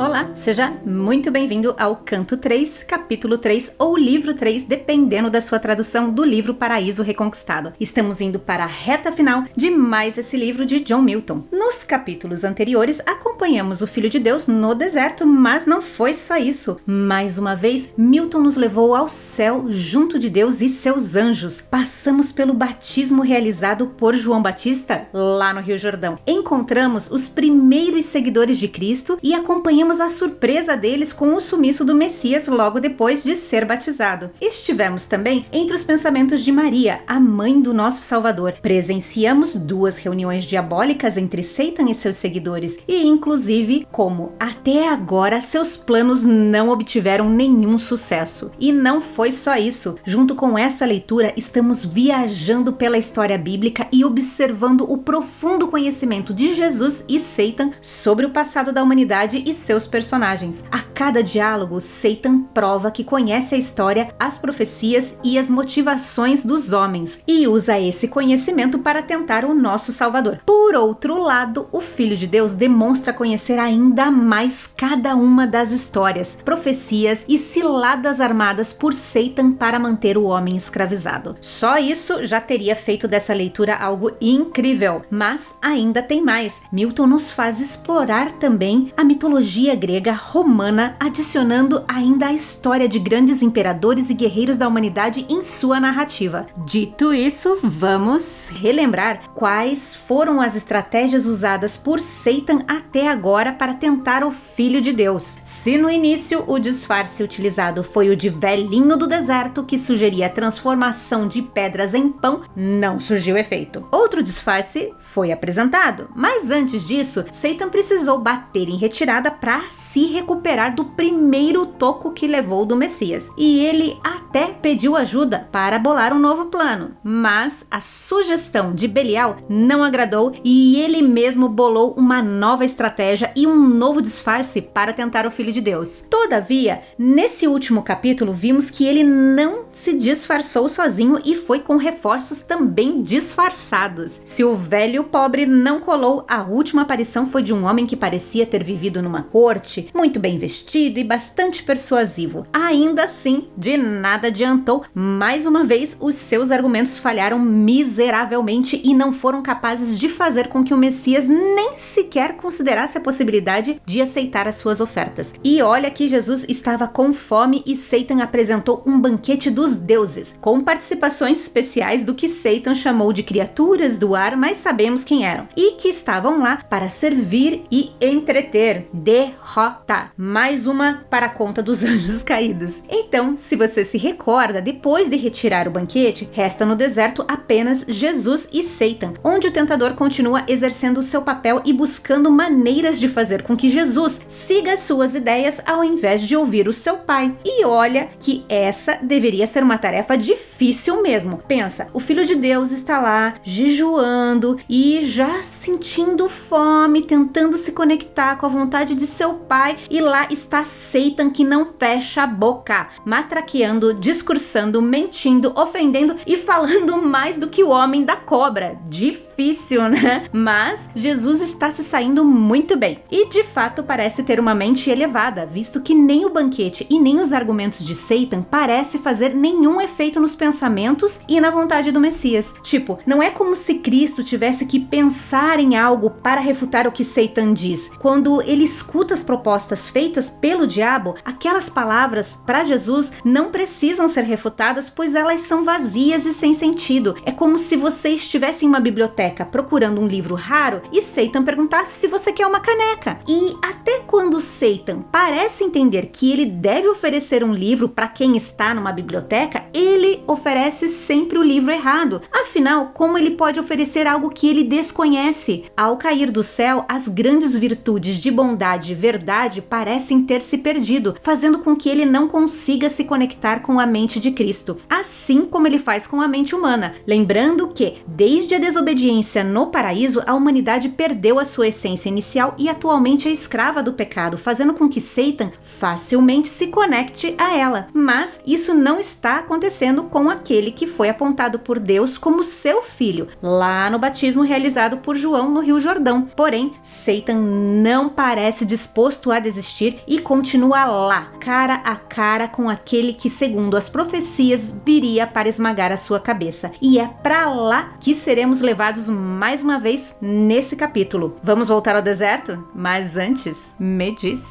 Olá, seja muito bem-vindo ao Canto 3, capítulo 3 ou livro 3, dependendo da sua tradução do livro Paraíso Reconquistado. Estamos indo para a reta final de mais esse livro de John Milton. Nos capítulos anteriores, acompanhamos o Filho de Deus no deserto, mas não foi só isso. Mais uma vez, Milton nos levou ao céu junto de Deus e seus anjos. Passamos pelo batismo realizado por João Batista lá no Rio Jordão. Encontramos os primeiros seguidores de Cristo e acompanhamos tivemos a surpresa deles com o sumiço do Messias logo depois de ser batizado. Estivemos também entre os pensamentos de Maria, a mãe do nosso Salvador. Presenciamos duas reuniões diabólicas entre Satan e seus seguidores e, inclusive, como até agora seus planos não obtiveram nenhum sucesso. E não foi só isso. Junto com essa leitura, estamos viajando pela história bíblica e observando o profundo conhecimento de Jesus e Satan sobre o passado da humanidade e seus personagens. A cada diálogo, Satan prova que conhece a história, as profecias e as motivações dos homens e usa esse conhecimento para tentar o nosso Salvador. Por outro lado, o Filho de Deus demonstra conhecer ainda mais cada uma das histórias, profecias e ciladas armadas por Satan para manter o homem escravizado. Só isso já teria feito dessa leitura algo incrível, mas ainda tem mais. Milton nos faz explorar também a mitologia mitologia grega romana, adicionando ainda a história de grandes imperadores e guerreiros da humanidade em sua narrativa. Dito isso, vamos relembrar quais foram as estratégias usadas por Satan até agora para tentar o Filho de Deus. Se no início o disfarce utilizado foi o de velhinho do deserto que sugeria a transformação de pedras em pão, não surgiu efeito. Outro disfarce foi apresentado, mas antes disso, Satan precisou bater em retirada para se recuperar do primeiro toco que levou do Messias. E ele até pediu ajuda para bolar um novo plano, mas a sugestão de Belial não agradou e ele mesmo bolou uma nova estratégia e um novo disfarce para tentar o Filho de Deus. Todavia, nesse último capítulo, vimos que ele não se disfarçou sozinho e foi com reforços também disfarçados. Se o velho pobre não colou, a última aparição foi de um homem que parecia ter vivido numa cor corte, muito bem vestido e bastante persuasivo. Ainda assim, de nada adiantou. Mais uma vez, os seus argumentos falharam miseravelmente e não foram capazes de fazer com que o Messias nem sequer considerasse a possibilidade de aceitar as suas ofertas. E olha que Jesus estava com fome e Satan apresentou um banquete dos deuses, com participações especiais do que Satan chamou de criaturas do ar, mas sabemos quem eram, e que estavam lá para servir e entreter. De derrota. Mais uma para a conta dos anjos caídos. Então, se você se recorda, depois de retirar o banquete, resta no deserto apenas Jesus e Satan, onde o tentador continua exercendo seu papel e buscando maneiras de fazer com que Jesus siga as suas ideias ao invés de ouvir o seu pai. E olha que essa deveria ser uma tarefa difícil mesmo. Pensa, o filho de Deus está lá jejuando e já sentindo fome, tentando se conectar com a vontade de seu pai e lá está Satan que não fecha a boca, matraqueando, discursando, mentindo, ofendendo e falando mais do que o homem da cobra. Difícil, né? Mas Jesus está se saindo muito bem e de fato parece ter uma mente elevada, visto que nem o banquete e nem os argumentos de Satan parece fazer nenhum efeito nos pensamentos e na vontade do Messias. Tipo, não é como se Cristo tivesse que pensar em algo para refutar o que Satan diz. Quando ele escuta muitas propostas feitas pelo diabo, aquelas palavras para Jesus não precisam ser refutadas, pois elas são vazias e sem sentido. É como se você estivesse em uma biblioteca procurando um livro raro e Satan perguntasse se você quer uma caneca. E até quando Satan parece entender que ele deve oferecer um livro para quem está numa biblioteca, ele oferece sempre o livro errado. Afinal, como ele pode oferecer algo que ele desconhece? Ao cair do céu, as grandes virtudes de bondade verdade parecem ter se perdido, fazendo com que ele não consiga se conectar com a mente de Cristo, assim como ele faz com a mente humana. Lembrando que, desde a desobediência no paraíso, a humanidade perdeu a sua essência inicial e atualmente é escrava do pecado, fazendo com que Satan facilmente se conecte a ela. Mas isso não está acontecendo com aquele que foi apontado por Deus como seu filho, lá no batismo realizado por João no Rio Jordão. Porém, Satan não parece disposto a desistir e continua lá, cara a cara com aquele que, segundo as profecias, viria para esmagar a sua cabeça. E é para lá que seremos levados mais uma vez nesse capítulo. Vamos voltar ao deserto? Mas antes, me diz.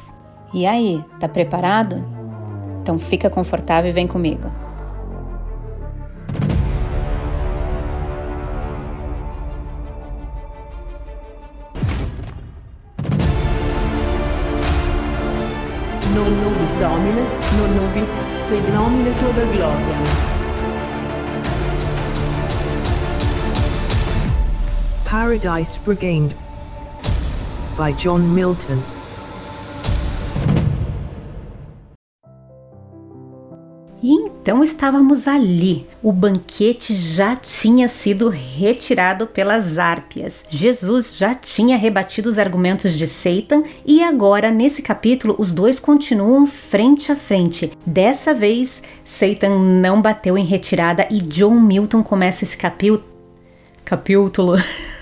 E aí, tá preparado? Então fica confortável e vem comigo. Non nobis Domine, non nobis, sed nomine tuo per gloria. Paradise Regained by John Milton. E então estávamos ali. O banquete já tinha sido retirado pelas árpias. Jesus já tinha rebatido os argumentos de Satan e agora nesse capítulo os dois continuam frente a frente. Dessa vez, Satan não bateu em retirada e John Milton começa esse capítulo capítulo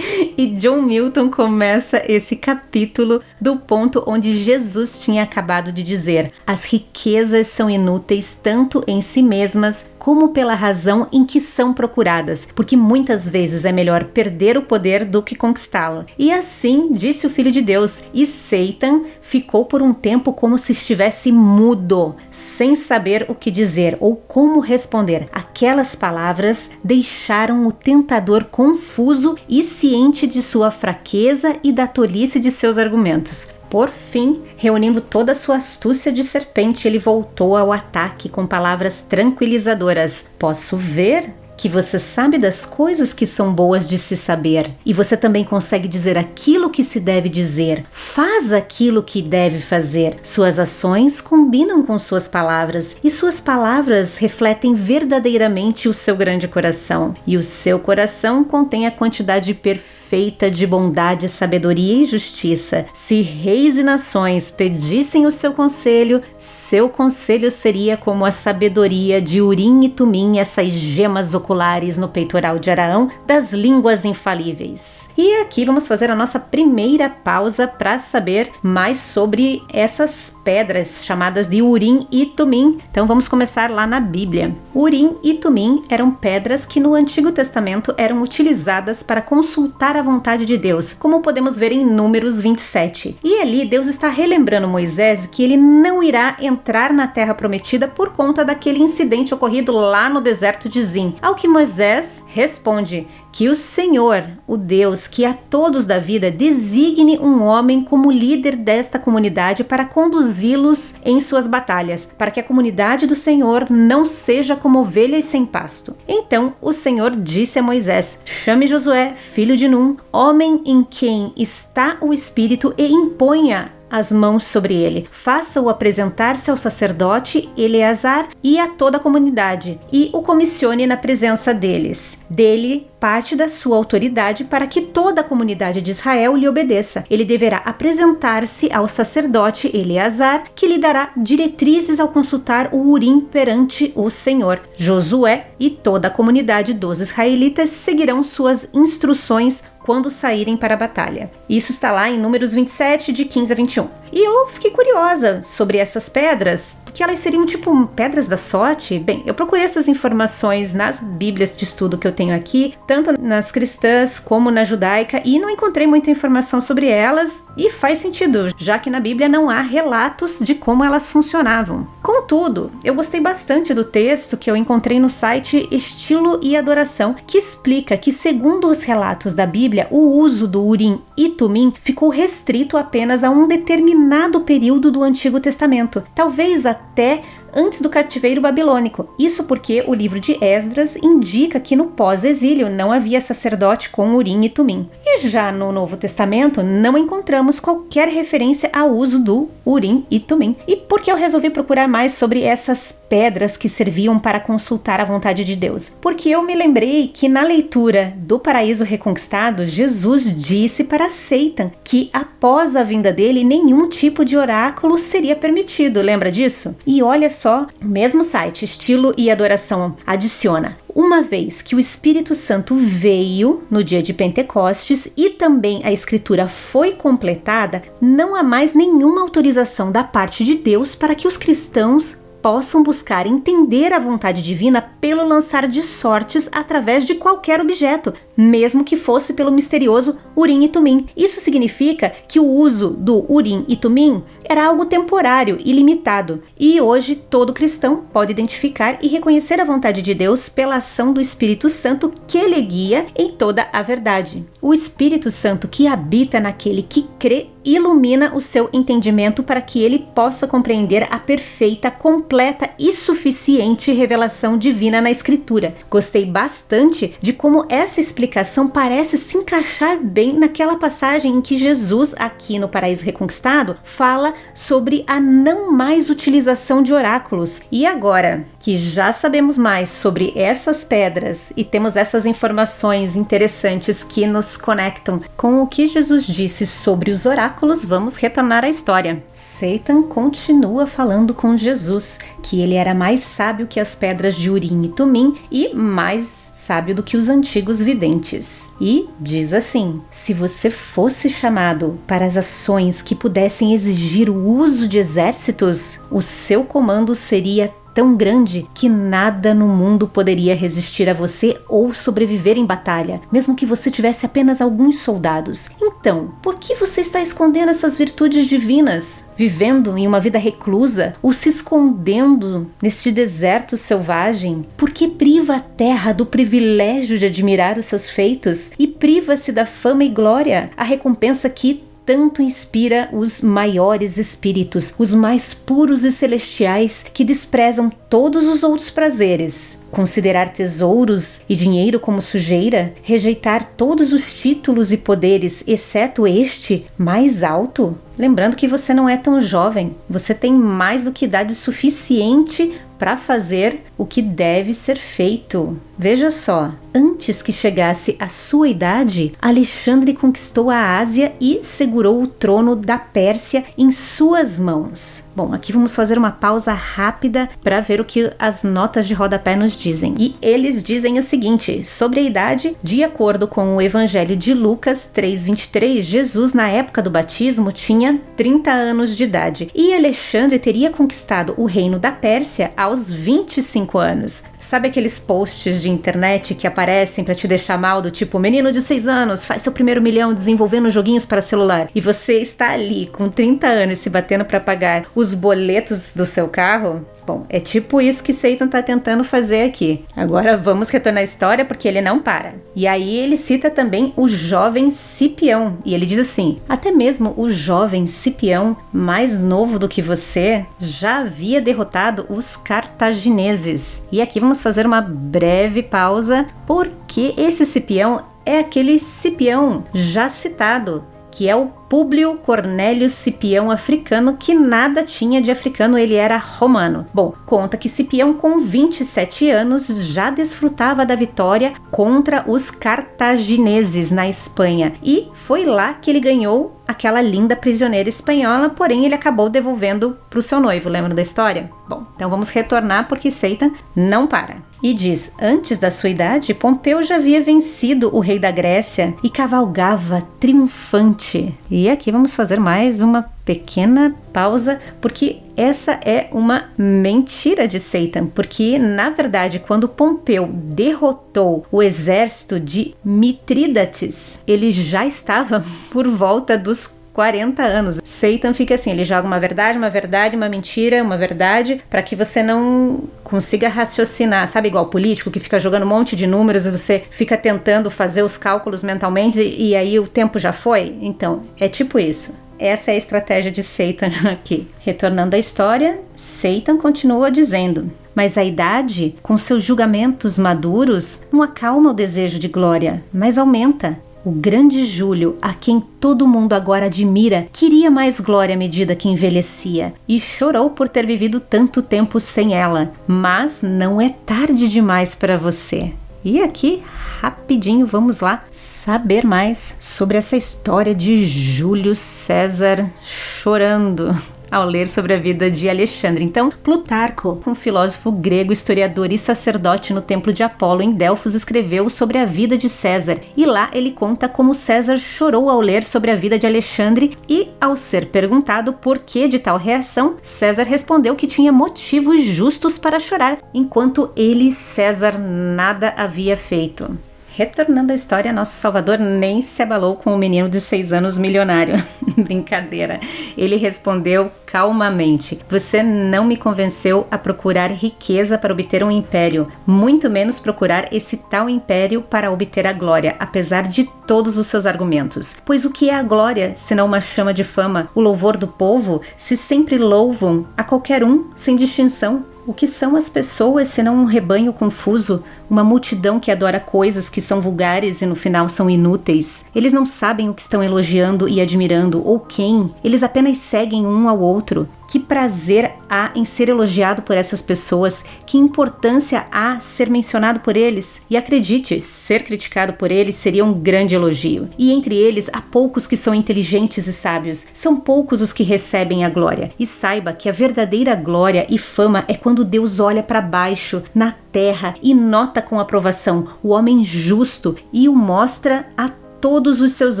e John Milton começa esse capítulo do ponto onde Jesus tinha acabado de dizer: as riquezas são inúteis tanto em si mesmas como pela razão em que são procuradas, porque muitas vezes é melhor perder o poder do que conquistá-lo. E assim disse o Filho de Deus, e Satan ficou por um tempo como se estivesse mudo, sem saber o que dizer ou como responder. Aquelas palavras deixaram o tentador confuso e ciente de sua fraqueza e da tolice de seus argumentos. Por fim, reunindo toda a sua astúcia de serpente, ele voltou ao ataque com palavras tranquilizadoras. Posso ver que você sabe das coisas que são boas de se saber e você também consegue dizer aquilo que se deve dizer. Faz aquilo que deve fazer. Suas ações combinam com suas palavras e suas palavras refletem verdadeiramente o seu grande coração. E o seu coração contém a quantidade perfeita de bondade, sabedoria e justiça. Se reis e nações pedissem o seu conselho, seu conselho seria como a sabedoria de Urim e Tumim, essas gemas oculares no peitoral de Araão das línguas infalíveis. E aqui vamos fazer a nossa primeira pausa para saber mais sobre essas pedras chamadas de Urim e Tumim. Então vamos começar lá na Bíblia. Urim e Tumim eram pedras que no Antigo Testamento eram utilizadas para consultar a vontade de Deus, como podemos ver em Números 27. E ali Deus está relembrando Moisés que ele não irá entrar na terra prometida por conta daquele incidente ocorrido lá no deserto de Zim. Ao que Moisés responde: que o Senhor, o Deus que a todos da vida, designe um homem como líder desta comunidade para conduzi-los em suas batalhas, para que a comunidade do Senhor não seja como ovelhas sem pasto. Então o Senhor disse a Moisés: Chame Josué, filho de Num, homem em quem está o Espírito, e imponha as mãos sobre ele. Faça-o apresentar-se ao sacerdote Eleazar e a toda a comunidade, e o comissione na presença deles. Dele parte da sua autoridade para que toda a comunidade de Israel lhe obedeça. Ele deverá apresentar-se ao sacerdote Eleazar, que lhe dará diretrizes ao consultar o Urim perante o Senhor. Josué e toda a comunidade dos israelitas seguirão suas instruções quando saírem para a batalha. Isso está lá em Números 27, de 15 a 21. E eu fiquei curiosa sobre essas pedras, porque elas seriam tipo pedras da sorte. Bem, eu procurei essas informações nas bíblias de estudo que eu tenho aqui, tanto nas cristãs como na judaica, e não encontrei muita informação sobre elas, e faz sentido, já que na Bíblia não há relatos de como elas funcionavam. Contudo, eu gostei bastante do texto que eu encontrei no site Estilo e Adoração, que explica que, segundo os relatos da Bíblia, o uso do Urim e Tumim ficou restrito apenas a um determinado período do Antigo Testamento, talvez até antes do cativeiro babilônico. Isso porque o livro de Esdras indica que no pós-exílio não havia sacerdote com Urim e Tumim. E já no Novo Testamento não encontramos qualquer referência ao uso do Urim e Tumim. E por que eu resolvi procurar mais sobre essas pedras que serviam para consultar a vontade de Deus? Porque eu me lembrei que na leitura do Paraíso Reconquistado, Jesus disse para Satan que após a vinda dele nenhum tipo de oráculo seria permitido. Lembra disso? E olha só, o mesmo site, Estilo e Adoração, adiciona. Uma vez que o Espírito Santo veio no dia de Pentecostes e também a escritura foi completada, não há mais nenhuma autorização da parte de Deus para que os cristãos possam buscar entender a vontade divina pelo lançar de sortes através de qualquer objeto, mesmo que fosse pelo misterioso Urim e Tumim. Isso significa que o uso do Urim e Tumim era algo temporário e limitado, e hoje todo cristão pode identificar e reconhecer a vontade de Deus pela ação do Espírito Santo que lhe guia em toda a verdade. O Espírito Santo que habita naquele que crê ilumina o seu entendimento para que ele possa compreender a perfeita, completa e suficiente revelação divina na Escritura. Gostei bastante de como essa explicação parece se encaixar bem naquela passagem em que Jesus, aqui no Paraíso Reconquistado, fala sobre a não mais utilização de oráculos. E agora que já sabemos mais sobre essas pedras e temos essas informações interessantes que nos conectam com o que Jesus disse sobre os oráculos, oráculos, vamos retornar à história. Satan continua falando com Jesus que ele era mais sábio que as pedras de Urim e Tumim e mais sábio do que os antigos videntes. E diz assim: se você fosse chamado para as ações que pudessem exigir o uso de exércitos, o seu comando seria tão grande que nada no mundo poderia resistir a você ou sobreviver em batalha, mesmo que você tivesse apenas alguns soldados. Então, por que você está escondendo essas virtudes divinas? Vivendo em uma vida reclusa ou se escondendo neste deserto selvagem? Por que priva a terra do privilégio de admirar os seus feitos e priva-se da fama e glória, a recompensa que tanto inspira os maiores espíritos, os mais puros e celestiais que desprezam todos os outros prazeres. Considerar tesouros e dinheiro como sujeira, rejeitar todos os títulos e poderes, exceto este mais alto? Lembrando que você não é tão jovem, você tem mais do que idade suficiente para fazer o que deve ser feito. Veja só, antes que chegasse a sua idade, Alexandre conquistou a Ásia e segurou o trono da Pérsia em suas mãos. Bom, aqui vamos fazer uma pausa rápida para ver o que as notas de rodapé nos dizem. E eles dizem o seguinte: sobre a idade, de acordo com o Evangelho de Lucas 3:23, Jesus na época do batismo tinha 30 anos de idade e Alexandre teria conquistado o reino da Pérsia aos 25 anos. Sabe aqueles posts de internet que aparecem para te deixar mal do tipo menino de 6 anos faz seu primeiro milhão desenvolvendo joguinhos para celular e você está ali com 30 anos se batendo para pagar os boletos do seu carro? Bom, é tipo isso que Satan tá tentando fazer aqui. Agora vamos retornar à história porque ele não para. E aí ele cita também o jovem Cipião e ele diz assim: até mesmo o jovem Cipião, mais novo do que você, já havia derrotado os cartagineses. E aqui vamos fazer uma breve pausa porque esse Cipião é aquele Cipião já citado que é o Públio Cornélio Cipião africano, que nada tinha de africano, ele era romano. Bom, conta que Cipião, com 27 anos, já desfrutava da vitória contra os cartagineses na Espanha e foi lá que ele ganhou aquela linda prisioneira espanhola, porém ele acabou devolvendo para o seu noivo. Lembra da história? Bom, então vamos retornar porque Satan não para. E diz: Antes da sua idade, Pompeu já havia vencido o rei da Grécia e cavalgava triunfante. E aqui vamos fazer mais uma pequena pausa, porque essa é uma mentira de Satan, porque na verdade, quando Pompeu derrotou o exército de Mitrídates, ele já estava por volta dos 40 anos. Satan fica assim, ele joga uma verdade, uma verdade, uma mentira, uma verdade, para que você não consiga raciocinar, sabe igual político que fica jogando um monte de números e você fica tentando fazer os cálculos mentalmente e, e aí o tempo já foi? Então, é tipo isso. essa é a estratégia de Satan aqui. Retornando à história, Satan continua dizendo: mas a idade, com seus julgamentos maduros, não acalma o desejo de glória, mas aumenta. O grande Júlio, a quem todo mundo agora admira, queria mais glória à medida que envelhecia e chorou por ter vivido tanto tempo sem ela. Mas não é tarde demais para você. E aqui, rapidinho, vamos lá saber mais sobre essa história de Júlio César chorando ao ler sobre a vida de Alexandre. Então, Plutarco, um filósofo grego, historiador e sacerdote no templo de Apolo em Delfos, escreveu sobre a vida de César. E lá ele conta como César chorou ao ler sobre a vida de Alexandre e, ao ser perguntado por que de tal reação, César respondeu que tinha motivos justos para chorar, enquanto ele, César, nada havia feito. Retornando à história, nosso Salvador nem se abalou com o menino de seis anos milionário. Brincadeira. Ele respondeu calmamente: Você não me convenceu a procurar riqueza para obter um império, muito menos procurar esse tal império para obter a glória, apesar de todos os seus argumentos. Pois o que é a glória, senão uma chama de fama, o louvor do povo, se sempre louvam a qualquer um, sem distinção? O que são as pessoas senão um rebanho confuso, uma multidão que adora coisas que são vulgares e no final são inúteis? Eles não sabem o que estão elogiando e admirando ou quem, eles apenas seguem um ao outro. Que prazer há em ser elogiado por essas pessoas? Que importância há ser mencionado por eles? E acredite, ser criticado por eles seria um grande elogio. E entre eles há poucos que são inteligentes e sábios. São poucos os que recebem a glória. E saiba que a verdadeira glória e fama é quando Deus olha para baixo, na terra, e nota com aprovação o homem justo e o mostra a todos os seus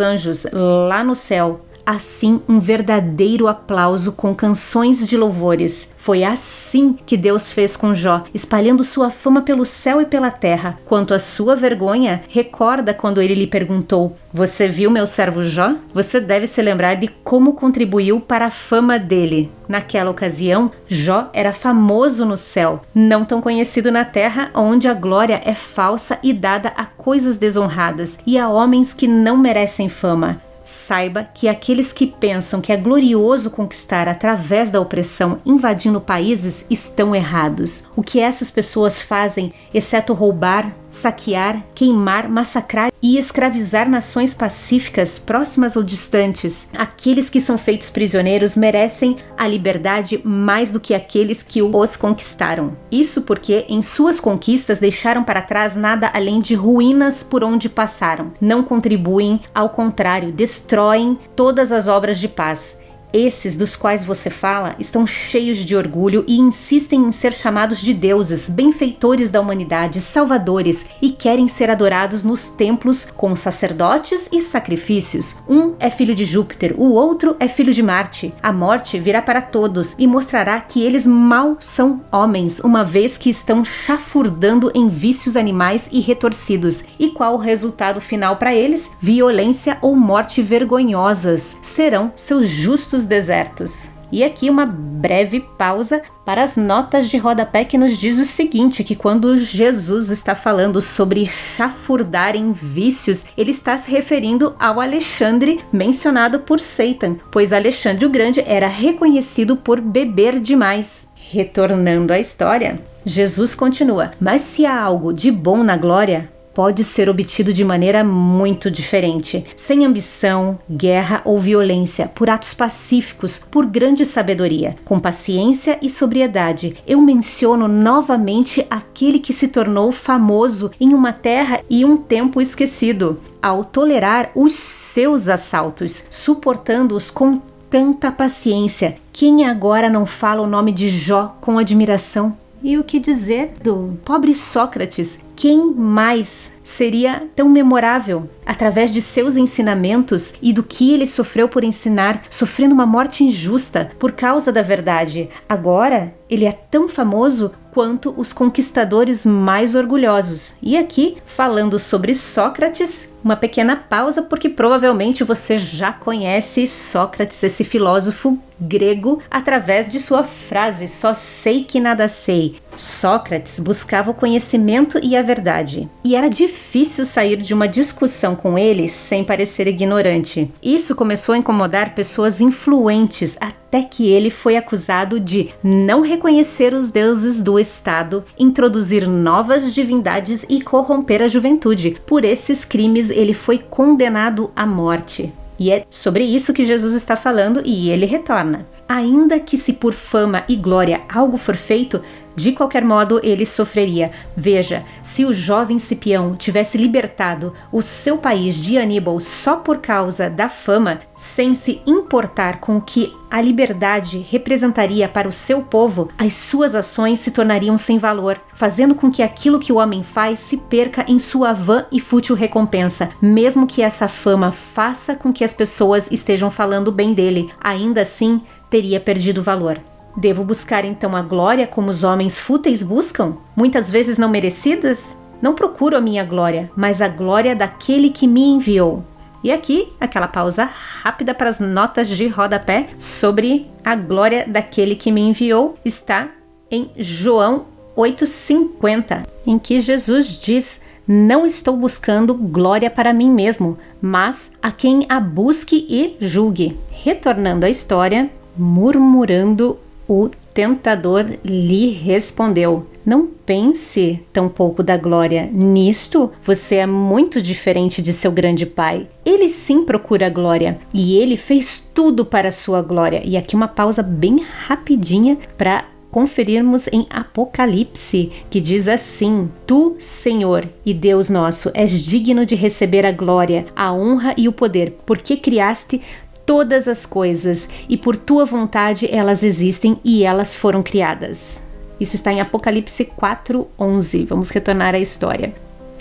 anjos lá no céu assim um verdadeiro aplauso com canções de louvores. Foi assim que Deus fez com Jó, espalhando sua fama pelo céu e pela terra. Quanto à sua vergonha, recorda quando ele lhe perguntou: Você viu meu servo Jó? Você deve se lembrar de como contribuiu para a fama dele. Naquela ocasião, Jó era famoso no céu, não tão conhecido na terra, onde a glória é falsa e dada a coisas desonradas e a homens que não merecem fama. Saiba que aqueles que pensam que é glorioso conquistar através da opressão invadindo países estão errados. O que essas pessoas fazem, exceto roubar, saquear, queimar, massacrar e escravizar nações pacíficas próximas ou distantes. Aqueles que são feitos prisioneiros merecem a liberdade mais do que aqueles que os conquistaram. Isso porque em suas conquistas deixaram para trás nada além de ruínas por onde passaram. Não contribuem, ao contrário, destroem todas as obras de paz esses dos quais você fala estão cheios de orgulho e insistem em ser chamados de deuses, benfeitores da humanidade, salvadores e querem ser adorados nos templos com sacerdotes e sacrifícios. Um é filho de Júpiter, o outro é filho de Marte. A morte virá para todos e mostrará que eles mal são homens, uma vez que estão chafurdando em vícios animais e retorcidos. E qual o resultado final para eles? Violência ou morte vergonhosas. Serão seus justos desertos. E aqui uma breve pausa para as notas de rodapé que nos diz o seguinte: que quando Jesus está falando sobre chafurdar em vícios, ele está se referindo ao Alexandre mencionado por Satan, pois Alexandre o Grande era reconhecido por beber demais. Retornando à história, Jesus continua: Mas se há algo de bom na glória, pode ser obtido de maneira muito diferente, sem ambição, guerra ou violência, por atos pacíficos, por grande sabedoria, com paciência e sobriedade. Eu menciono novamente aquele que se tornou famoso em uma terra e um tempo esquecido, ao tolerar os seus assaltos, suportando-os com tanta paciência. Quem agora não fala o nome de Jó com admiração? E o que dizer do pobre Sócrates? Quem mais seria tão memorável através de seus ensinamentos e do que ele sofreu por ensinar, sofrendo uma morte injusta por causa da verdade? Agora ele é tão famoso quanto os conquistadores mais orgulhosos. E aqui, falando sobre Sócrates, uma pequena pausa, porque provavelmente você já conhece Sócrates, esse filósofo grego, através de sua frase: Só sei que nada sei. Sócrates buscava o conhecimento e a verdade, e era difícil sair de uma discussão com ele sem parecer ignorante. Isso começou a incomodar pessoas influentes até que ele foi acusado de não reconhecer os deuses do Estado, introduzir novas divindades e corromper a juventude. Por esses crimes, ele foi condenado à morte. E é sobre isso que Jesus está falando e ele retorna. Ainda que se por fama e glória algo for feito, de qualquer modo, ele sofreria. Veja, se o jovem Cipião tivesse libertado o seu país de Aníbal só por causa da fama, sem se importar com o que a liberdade representaria para o seu povo, as suas ações se tornariam sem valor, fazendo com que aquilo que o homem faz se perca em sua vã e fútil recompensa, mesmo que essa fama faça com que as pessoas estejam falando bem dele. Ainda assim, teria perdido valor. Devo buscar então a glória como os homens fúteis buscam, muitas vezes não merecidas? Não procuro a minha glória, mas a glória daquele que me enviou. E aqui, aquela pausa rápida para as notas de rodapé sobre a glória daquele que me enviou está em João 8,50, em que Jesus diz: Não estou buscando glória para mim mesmo, mas a quem a busque e julgue. Retornando à história, murmurando o tentador lhe respondeu: Não pense tão pouco da glória. Nisto você é muito diferente de seu grande pai. Ele sim procura a glória e ele fez tudo para a sua glória. E aqui uma pausa bem rapidinha para conferirmos em Apocalipse, que diz assim: Tu, Senhor e Deus nosso, és digno de receber a glória, a honra e o poder, porque criaste todas as coisas, e por tua vontade elas existem e elas foram criadas. Isso está em Apocalipse 4:11. Vamos retornar à história.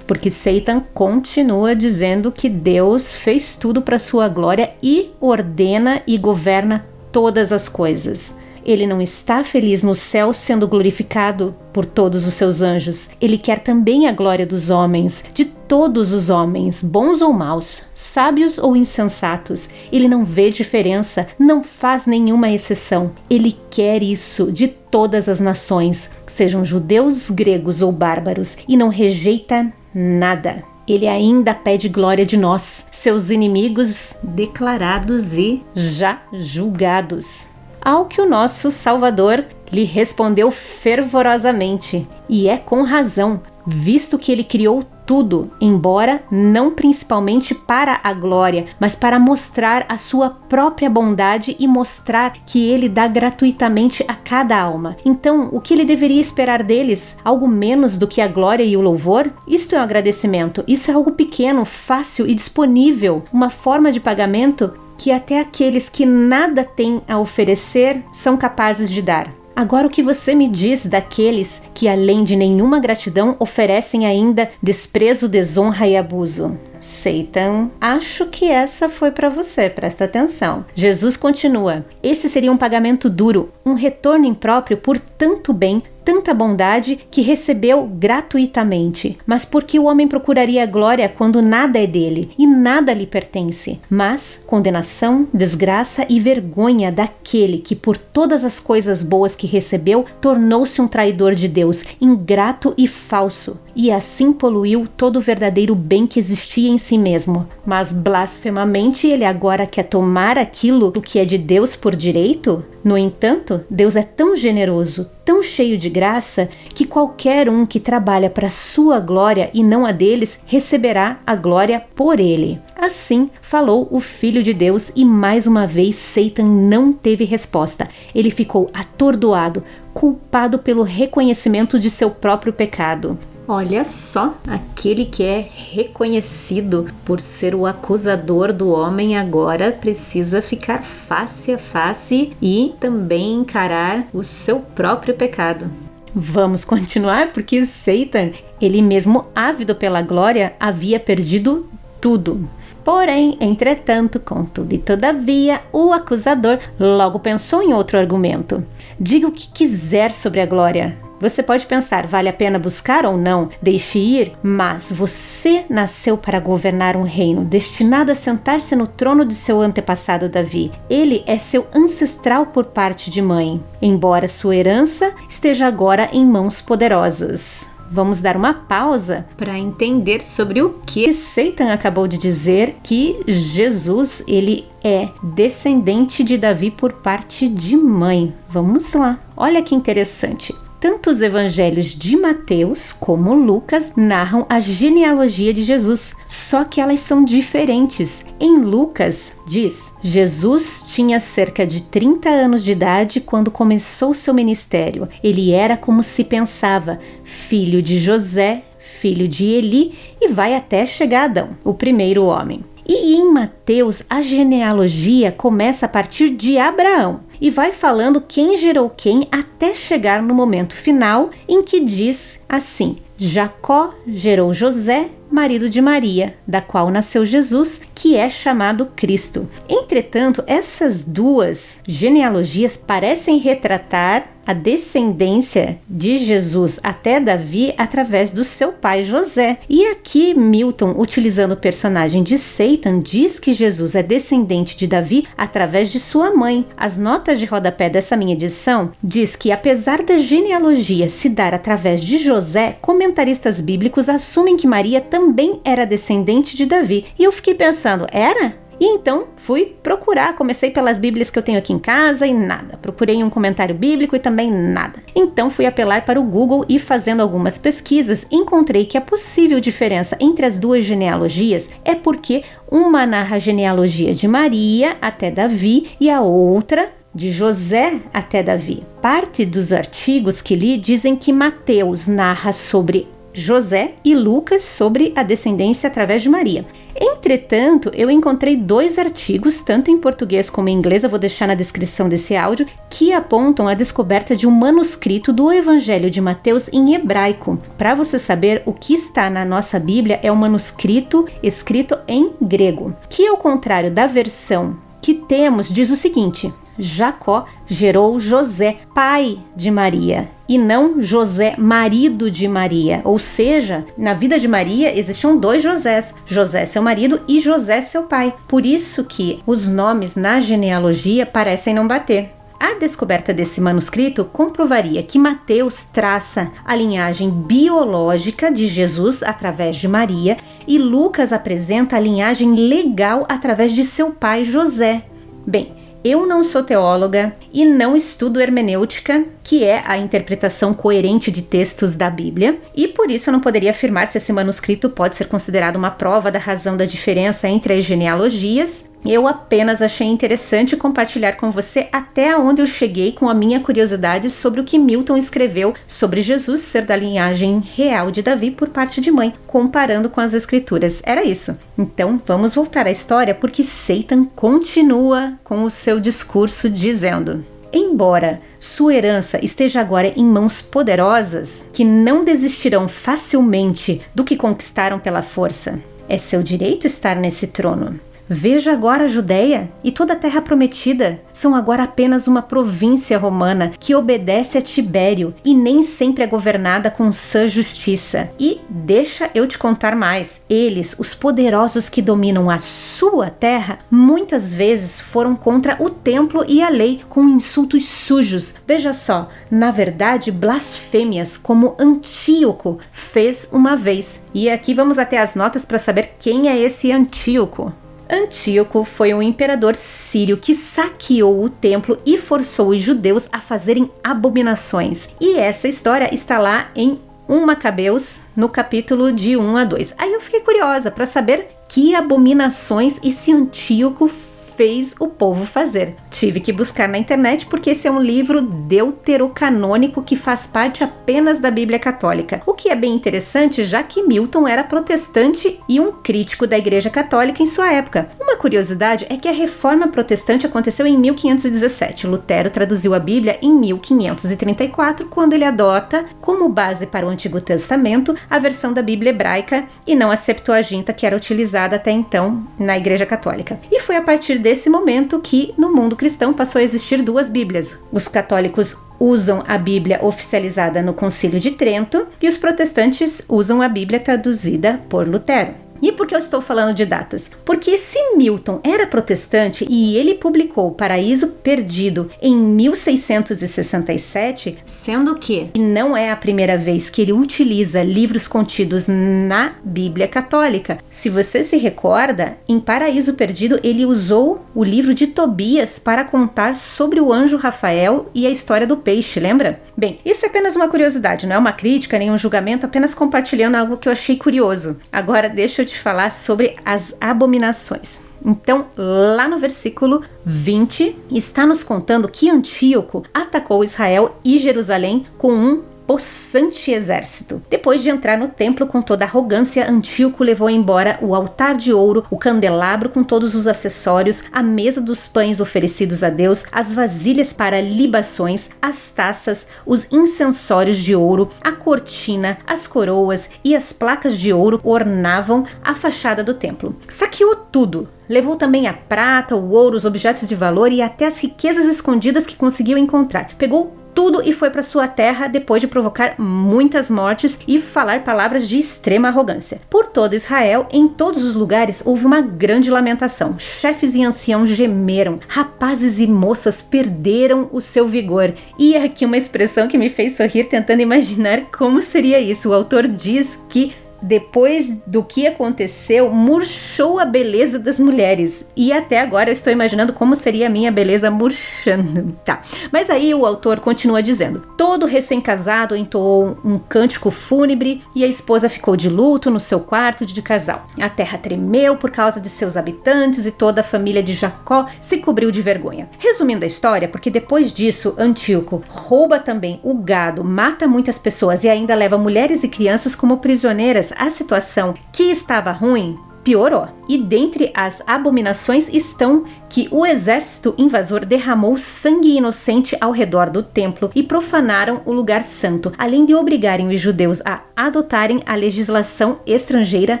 Porque Satan continua dizendo que Deus fez tudo para sua glória e ordena e governa todas as coisas. Ele não está feliz no céu sendo glorificado por todos os seus anjos. Ele quer também a glória dos homens, de todos os homens, bons ou maus, sábios ou insensatos. Ele não vê diferença, não faz nenhuma exceção. Ele quer isso de todas as nações, sejam judeus, gregos ou bárbaros, e não rejeita nada. Ele ainda pede glória de nós, seus inimigos declarados e já julgados ao que o nosso Salvador lhe respondeu fervorosamente, e é com razão, visto que ele criou tudo, embora não principalmente para a glória, mas para mostrar a sua própria bondade e mostrar que ele dá gratuitamente a cada alma. Então, o que ele deveria esperar deles? Algo menos do que a glória e o louvor? Isto é um agradecimento, isso é algo pequeno, fácil e disponível, uma forma de pagamento que até aqueles que nada têm a oferecer são capazes de dar. Agora, o que você me diz daqueles que, além de nenhuma gratidão, oferecem ainda desprezo, desonra e abuso? Satan, acho que essa foi para você, presta atenção. Jesus continua: esse seria um pagamento duro, um retorno impróprio por tanto bem, tanta bondade que recebeu gratuitamente. Mas por que o homem procuraria glória quando nada é dele e nada lhe pertence? Mas condenação, desgraça e vergonha daquele que, por todas as coisas boas que recebeu, tornou-se um traidor de Deus, ingrato e falso, e assim poluiu todo o verdadeiro bem que existia em si mesmo. Mas blasfemamente ele agora quer tomar aquilo do que é de Deus por direito? No entanto, Deus é tão generoso, tão cheio de graça, que qualquer um que trabalha para sua glória e não a deles receberá a glória por ele. Assim falou o Filho de Deus, e mais uma vez Satan não teve resposta. Ele ficou atordoado, culpado pelo reconhecimento de seu próprio pecado. Olha só, aquele que é reconhecido por ser o acusador do homem agora precisa ficar face a face e também encarar o seu próprio pecado. Vamos continuar porque Satan, ele mesmo ávido pela glória, havia perdido tudo. Porém, entretanto, contudo e todavia, o acusador logo pensou em outro argumento. Diga o que quiser sobre a glória, Você pode pensar, vale a pena buscar ou não? Deixe ir, mas você nasceu para governar um reino, destinado a sentar-se no trono de seu antepassado Davi. Ele é seu ancestral por parte de mãe, embora sua herança esteja agora em mãos poderosas. Vamos dar uma pausa para entender sobre o que Satan acabou de dizer que Jesus ele é descendente de Davi por parte de mãe. Vamos lá. Olha que interessante. Tanto os evangelhos de Mateus como Lucas narram a genealogia de Jesus, só que elas são diferentes. Em Lucas, diz: Jesus tinha cerca de 30 anos de idade quando começou seu ministério. Ele era como se pensava, filho de José, filho de Eli, e vai até chegar Adão, o primeiro homem. E em Mateus, a genealogia começa a partir de Abraão e vai falando quem gerou quem até chegar no momento final em que diz assim: Jacó gerou José, marido de Maria, da qual nasceu Jesus, que é chamado Cristo. Entretanto, essas duas genealogias parecem retratar a descendência de Jesus até Davi através do seu pai José. E aqui Milton, utilizando o personagem de Satan, diz que Jesus é descendente de Davi através de sua mãe. As notas de rodapé dessa minha edição diz que apesar da genealogia se dar através de José, comentaristas bíblicos assumem que Maria também era descendente de Davi. E eu fiquei pensando, era? E então fui procurar, comecei pelas Bíblias que eu tenho aqui em casa e nada. Procurei um comentário bíblico e também nada. Então fui apelar para o Google e fazendo algumas pesquisas, encontrei que a possível diferença entre as duas genealogias é porque uma narra a genealogia de Maria até Davi e a outra de José até Davi. Parte dos artigos que li dizem que Mateus narra sobre José e Lucas sobre a descendência através de Maria. Entretanto, eu encontrei dois artigos, tanto em português como em inglês, eu vou deixar na descrição desse áudio, que apontam a descoberta de um manuscrito do Evangelho de Mateus em hebraico. Para você saber, o que está na nossa Bíblia é um manuscrito escrito em grego, que ao contrário da versão que temos, diz o seguinte: Jacó gerou José, pai de Maria, e não José, marido de Maria. Ou seja, na vida de Maria existiam dois Josés: José, seu marido, e José, seu pai. Por isso que os nomes na genealogia parecem não bater. A descoberta desse manuscrito comprovaria que Mateus traça a linhagem biológica de Jesus através de Maria e Lucas apresenta a linhagem legal através de seu pai José. Bem, eu não sou teóloga e não estudo hermenêutica, que é a interpretação coerente de textos da Bíblia, e por isso eu não poderia afirmar se esse manuscrito pode ser considerado uma prova da razão da diferença entre as genealogias, eu apenas achei interessante compartilhar com você até onde eu cheguei com a minha curiosidade sobre o que Milton escreveu sobre Jesus ser da linhagem real de Davi por parte de mãe, comparando com as escrituras. Era isso. Então vamos voltar à história porque Satan continua com o seu discurso dizendo: Embora sua herança esteja agora em mãos poderosas, que não desistirão facilmente do que conquistaram pela força, é seu direito estar nesse trono. Veja agora a Judéia e toda a terra prometida são agora apenas uma província romana que obedece a Tibério e nem sempre é governada com sã justiça. E deixa eu te contar mais: eles, os poderosos que dominam a sua terra, muitas vezes foram contra o templo e a lei com insultos sujos. Veja só, na verdade, blasfêmias como Antíoco fez uma vez. E aqui vamos até as notas para saber quem é esse Antíoco. Antíoco foi um imperador sírio que saqueou o templo e forçou os judeus a fazerem abominações. E essa história está lá em 1 Macabeus, no capítulo de 1 a 2. Aí eu fiquei curiosa para saber que abominações esse Antíoco fez o povo fazer. Tive que buscar na internet porque esse é um livro deuterocanônico que faz parte apenas da Bíblia Católica. O que é bem interessante, já que Milton era protestante e um crítico da Igreja Católica em sua época. Uma curiosidade é que a reforma protestante aconteceu em 1517. Lutero traduziu a Bíblia em 1534, quando ele adota como base para o Antigo Testamento a versão da Bíblia hebraica e não a Septuaginta que era utilizada até então na Igreja Católica. E foi a partir desse momento que no mundo cristão passou a existir duas Bíblias. Os católicos usam a Bíblia oficializada no Concílio de Trento e os protestantes usam a Bíblia traduzida por Lutero. E por que eu estou falando de datas? Porque se Milton era protestante e ele publicou Paraíso Perdido em 1667, sendo que não é a primeira vez que ele utiliza livros contidos na Bíblia Católica. Se você se recorda, em Paraíso Perdido ele usou o livro de Tobias para contar sobre o anjo Rafael e a história do peixe, lembra? Bem, isso é apenas uma curiosidade, não é uma crítica nem um julgamento, apenas compartilhando algo que eu achei curioso. Agora deixa eu te falar sobre as abominações. Então, lá no versículo 20, está nos contando que Antíoco atacou Israel e Jerusalém com um possante exército. Depois de entrar no templo com toda arrogância, Antíoco levou embora o altar de ouro, o candelabro com todos os acessórios, a mesa dos pães oferecidos a Deus, as vasilhas para libações, as taças, os incensórios de ouro, a cortina, as coroas e as placas de ouro ornavam a fachada do templo. Saqueou tudo, Levou também a prata, o ouro, os objetos de valor e até as riquezas escondidas que conseguiu encontrar. Pegou tudo e foi para sua terra depois de provocar muitas mortes e falar palavras de extrema arrogância. Por todo Israel, em todos os lugares, houve uma grande lamentação. Chefes e anciãos gemeram, rapazes e moças perderam o seu vigor. E aqui uma expressão que me fez sorrir tentando imaginar como seria isso. O autor diz que depois do que aconteceu, murchou a beleza das mulheres. E até agora eu estou imaginando como seria a minha beleza murchando. Tá. Mas aí o autor continua dizendo: todo recém-casado entoou um cântico fúnebre e a esposa ficou de luto no seu quarto de casal. A terra tremeu por causa de seus habitantes e toda a família de Jacó se cobriu de vergonha. Resumindo a história, porque depois disso Antíoco rouba também o gado, mata muitas pessoas e ainda leva mulheres e crianças como prisioneiras a situação que estava ruim piorou. E dentre as abominações estão que o exército invasor derramou sangue inocente ao redor do templo e profanaram o lugar santo, além de obrigarem os judeus a adotarem a legislação estrangeira,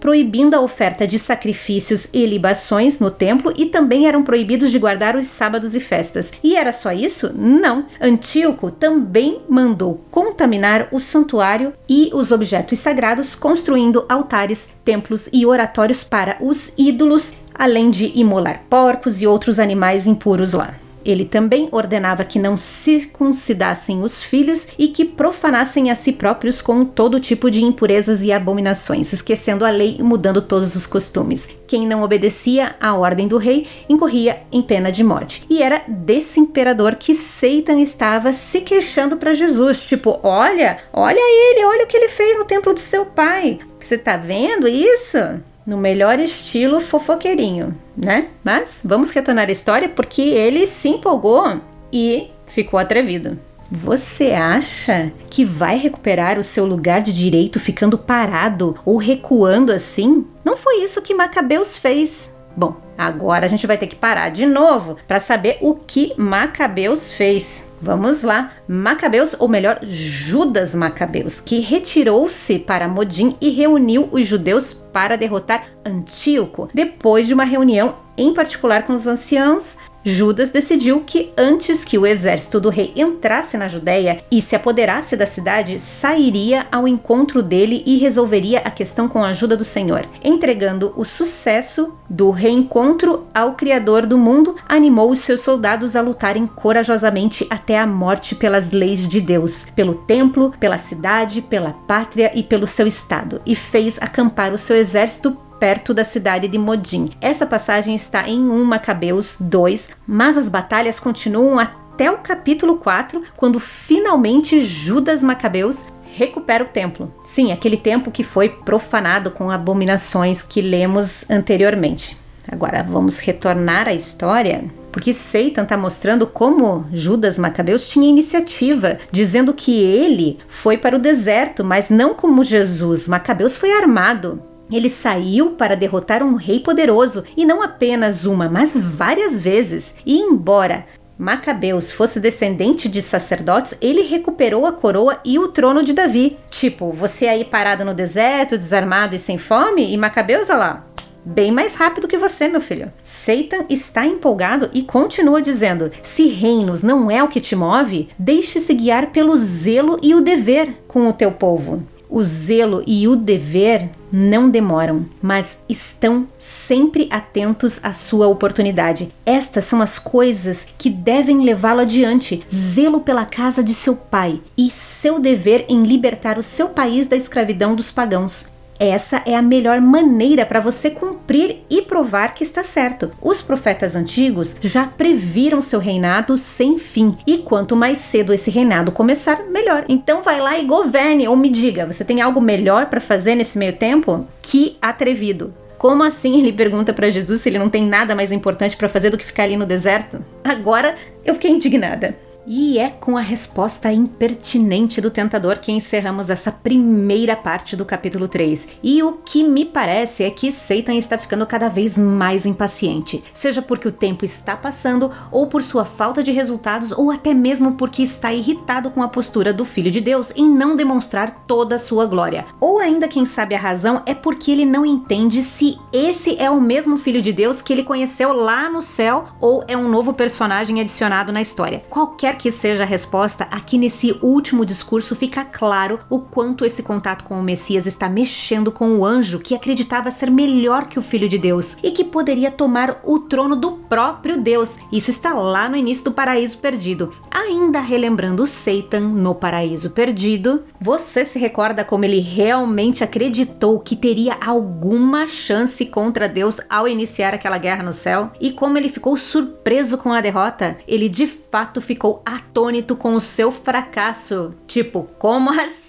proibindo a oferta de sacrifícios e libações no templo e também eram proibidos de guardar os sábados e festas. E era só isso? Não. Antíoco também mandou contaminar o santuário e os objetos sagrados, construindo altares, templos e oratórios para os ídolos, além de imolar porcos e outros animais impuros lá. Ele também ordenava que não circuncidassem os filhos e que profanassem a si próprios com todo tipo de impurezas e abominações, esquecendo a lei e mudando todos os costumes. Quem não obedecia à ordem do rei incorria em pena de morte. E era desse imperador que Satan estava se queixando para Jesus, tipo, olha, olha ele, olha o que ele fez no templo do seu pai. Você tá vendo isso? No melhor estilo fofoqueirinho, né? Mas vamos retornar à história porque ele se empolgou e ficou atrevido. Você acha que vai recuperar o seu lugar de direito ficando parado ou recuando assim? Não foi isso que Macabeus fez. Bom, agora a gente vai ter que parar de novo para saber o que Macabeus fez. Vamos lá, Macabeus, ou melhor, Judas Macabeus, que retirou-se para Modim e reuniu os judeus para derrotar Antíoco. Depois de uma reunião em particular com os anciãos, Judas decidiu que antes que o exército do rei entrasse na Judéia e se apoderasse da cidade, sairia ao encontro dele e resolveria a questão com a ajuda do Senhor. Entregando o sucesso do reencontro ao Criador do mundo, animou os seus soldados a lutarem corajosamente até a morte pelas leis de Deus, pelo templo, pela cidade, pela pátria e pelo seu estado, e fez acampar o seu exército perto da cidade de Modim. Essa passagem está em 1 Macabeus 2, mas as batalhas continuam até o capítulo 4, quando finalmente Judas Macabeus recupera o templo. Sim, aquele templo que foi profanado com abominações que lemos anteriormente. Agora vamos retornar à história, porque Satan está mostrando como Judas Macabeus tinha iniciativa, dizendo que ele foi para o deserto, mas não como Jesus. Macabeus foi armado. Ele saiu para derrotar um rei poderoso, e não apenas uma, mas várias vezes. E embora Macabeus fosse descendente de sacerdotes, ele recuperou a coroa e o trono de Davi. Tipo, você aí parado no deserto, desarmado e sem fome, e Macabeus, olha lá, bem mais rápido que você, meu filho. Satan está empolgado e continua dizendo: se reinos não é o que te move, deixe-se guiar pelo zelo e o dever com o teu povo. O zelo e o dever não demoram, mas estão sempre atentos à sua oportunidade. Estas são as coisas que devem levá-lo adiante: zelo pela casa de seu pai e seu dever em libertar o seu país da escravidão dos pagãos. Essa é a melhor maneira para você cumprir e provar que está certo. Os profetas antigos já previram seu reinado sem fim, e quanto mais cedo esse reinado começar, melhor. Então vai lá e governe ou me diga, você tem algo melhor para fazer nesse meio tempo? Que atrevido. Como assim? Ele pergunta para Jesus se ele não tem nada mais importante para fazer do que ficar ali no deserto. Agora eu fiquei indignada. E é com a resposta impertinente do tentador que encerramos essa primeira parte do capítulo 3. E o que me parece é que Satan está ficando cada vez mais impaciente, seja porque o tempo está passando, ou por sua falta de resultados, ou até mesmo porque está irritado com a postura do Filho de Deus em não demonstrar toda a sua glória. Ou ainda, quem sabe a razão é porque ele não entende se esse é o mesmo Filho de Deus que ele conheceu lá no céu ou é um novo personagem adicionado na história. Qualquer que seja a resposta, aqui nesse último discurso fica claro o quanto esse contato com o Messias está mexendo com o anjo que acreditava ser melhor que o Filho de Deus e que poderia tomar o trono do próprio Deus. Isso está lá no início do Paraíso Perdido. Ainda relembrando Satan no Paraíso Perdido, você se recorda como ele realmente acreditou que teria alguma chance contra Deus ao iniciar aquela guerra no céu? E como ele ficou surpreso com a derrota? Ele de fato ficou atônito com o seu fracasso. Tipo, como assim?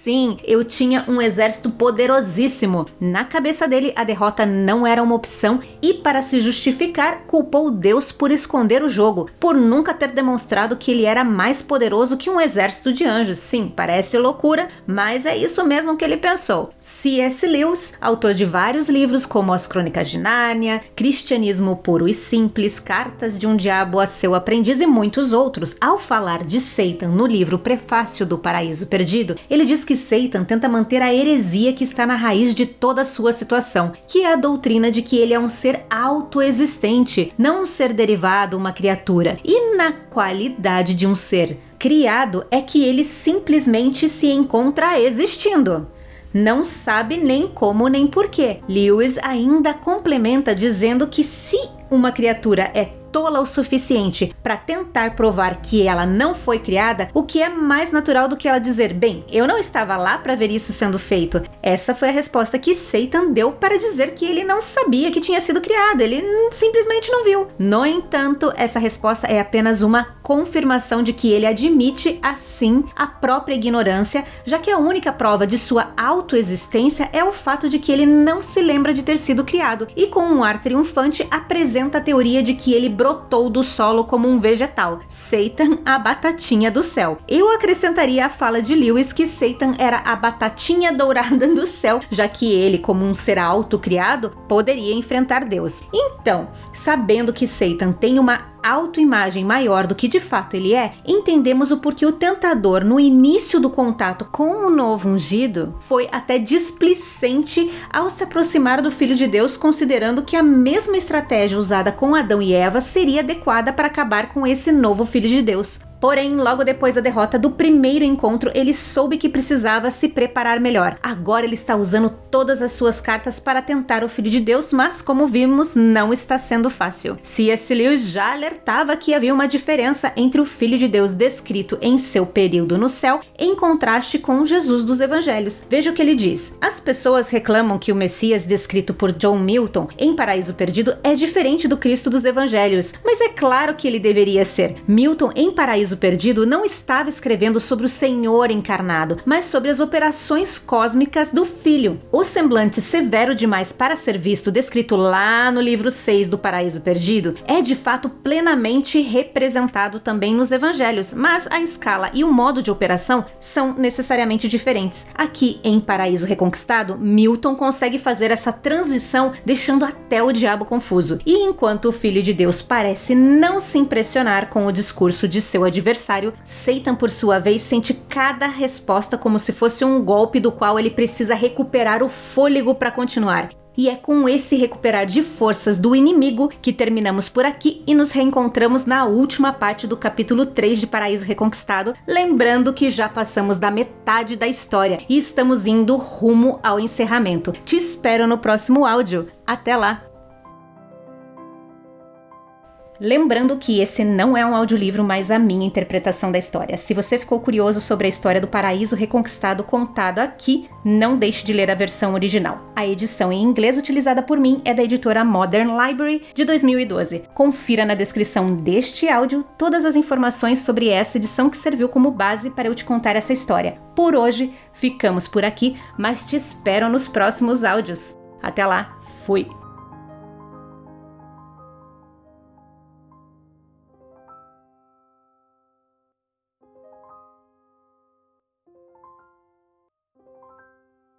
Eu tinha um exército poderosíssimo. Na cabeça dele, a derrota não era uma opção e, para se justificar, culpou Deus por esconder o jogo, por nunca ter demonstrado que ele era mais poderoso que um exército de anjos. Sim, parece loucura, mas é isso mesmo que ele pensou. C.S. Lewis, autor de vários livros como As Crônicas de Nárnia, Cristianismo Puro e Simples, Cartas de um Diabo a seu Aprendiz e muitos outros, ao falar de Satan no livro Prefácio do Paraíso Perdido, ele diz que Satan tenta manter a heresia que está na raiz de toda a sua situação, que é a doutrina de que ele é um ser autoexistente, não um ser derivado, uma criatura, e na qualidade de um ser criado é que ele simplesmente se encontra existindo não sabe nem como nem porquê. Lewis ainda complementa dizendo que se uma criatura é tola o suficiente para tentar provar que ela não foi criada, o que é mais natural do que ela dizer: Bem, eu não estava lá para ver isso sendo feito. Essa foi a resposta que Satan deu para dizer que ele não sabia que tinha sido criado, ele simplesmente não viu. No entanto, essa resposta é apenas uma confirmação de que ele admite, assim, a própria ignorância, já que a única prova de sua autoexistência é o fato de que ele não se lembra de ter sido criado, e com um ar triunfante apresenta a teoria de que ele brotou do solo como um vegetal. Satan, a batatinha do céu. Eu acrescentaria a fala de Lewis que Satan era a batatinha dourada do céu, já que ele, como um ser autocriado, poderia enfrentar Deus. Então, sabendo que Satan tem uma autoimagem maior do que de fato ele é, entendemos o porquê o tentador, no início do contato com o novo ungido, foi até displicente ao se aproximar do Filho de Deus, considerando que a mesma estratégia usada com Adão e Eva seria adequada para acabar com esse novo Filho de Deus. Porém, logo depois da derrota do primeiro encontro, ele soube que precisava se preparar melhor. Agora ele está usando todas as suas cartas para tentar o Filho de Deus, mas como vimos, não está sendo fácil. C.S. Lewis já alertava que havia uma diferença entre o Filho de Deus descrito em seu período no céu, em contraste com Jesus dos Evangelhos. Veja o que ele diz: As pessoas reclamam que o Messias descrito por John Milton em Paraíso Perdido é diferente do Cristo dos Evangelhos, mas é claro que ele deveria ser. Milton em Paraíso Paraíso Perdido não estava escrevendo sobre o Senhor encarnado, mas sobre as operações cósmicas do Filho. O semblante severo demais para ser visto, descrito lá no livro 6 do Paraíso Perdido, é de fato plenamente representado também nos evangelhos, mas a escala e o modo de operação são necessariamente diferentes. Aqui em Paraíso Reconquistado, Milton consegue fazer essa transição, deixando até o diabo confuso. E enquanto o Filho de Deus parece não se impressionar com o discurso de seu adversário, adversário, Satan, por sua vez, sente cada resposta como se fosse um golpe do qual ele precisa recuperar o fôlego para continuar. E é com esse recuperar de forças do inimigo que terminamos por aqui e nos reencontramos na última parte do capítulo 3 de Paraíso Reconquistado, lembrando que já passamos da metade da história e estamos indo rumo ao encerramento. Te espero no próximo áudio. Até lá! Lembrando que esse não é um audiolivro, mas a minha interpretação da história. Se você ficou curioso sobre a história do paraíso reconquistado contado aqui, não deixe de ler a versão original. A edição em inglês utilizada por mim é da editora Modern Library de 2012. Confira na descrição deste áudio todas as informações sobre essa edição que serviu como base para eu te contar essa história. Por hoje, ficamos por aqui, mas te espero nos próximos áudios. Até lá, fui!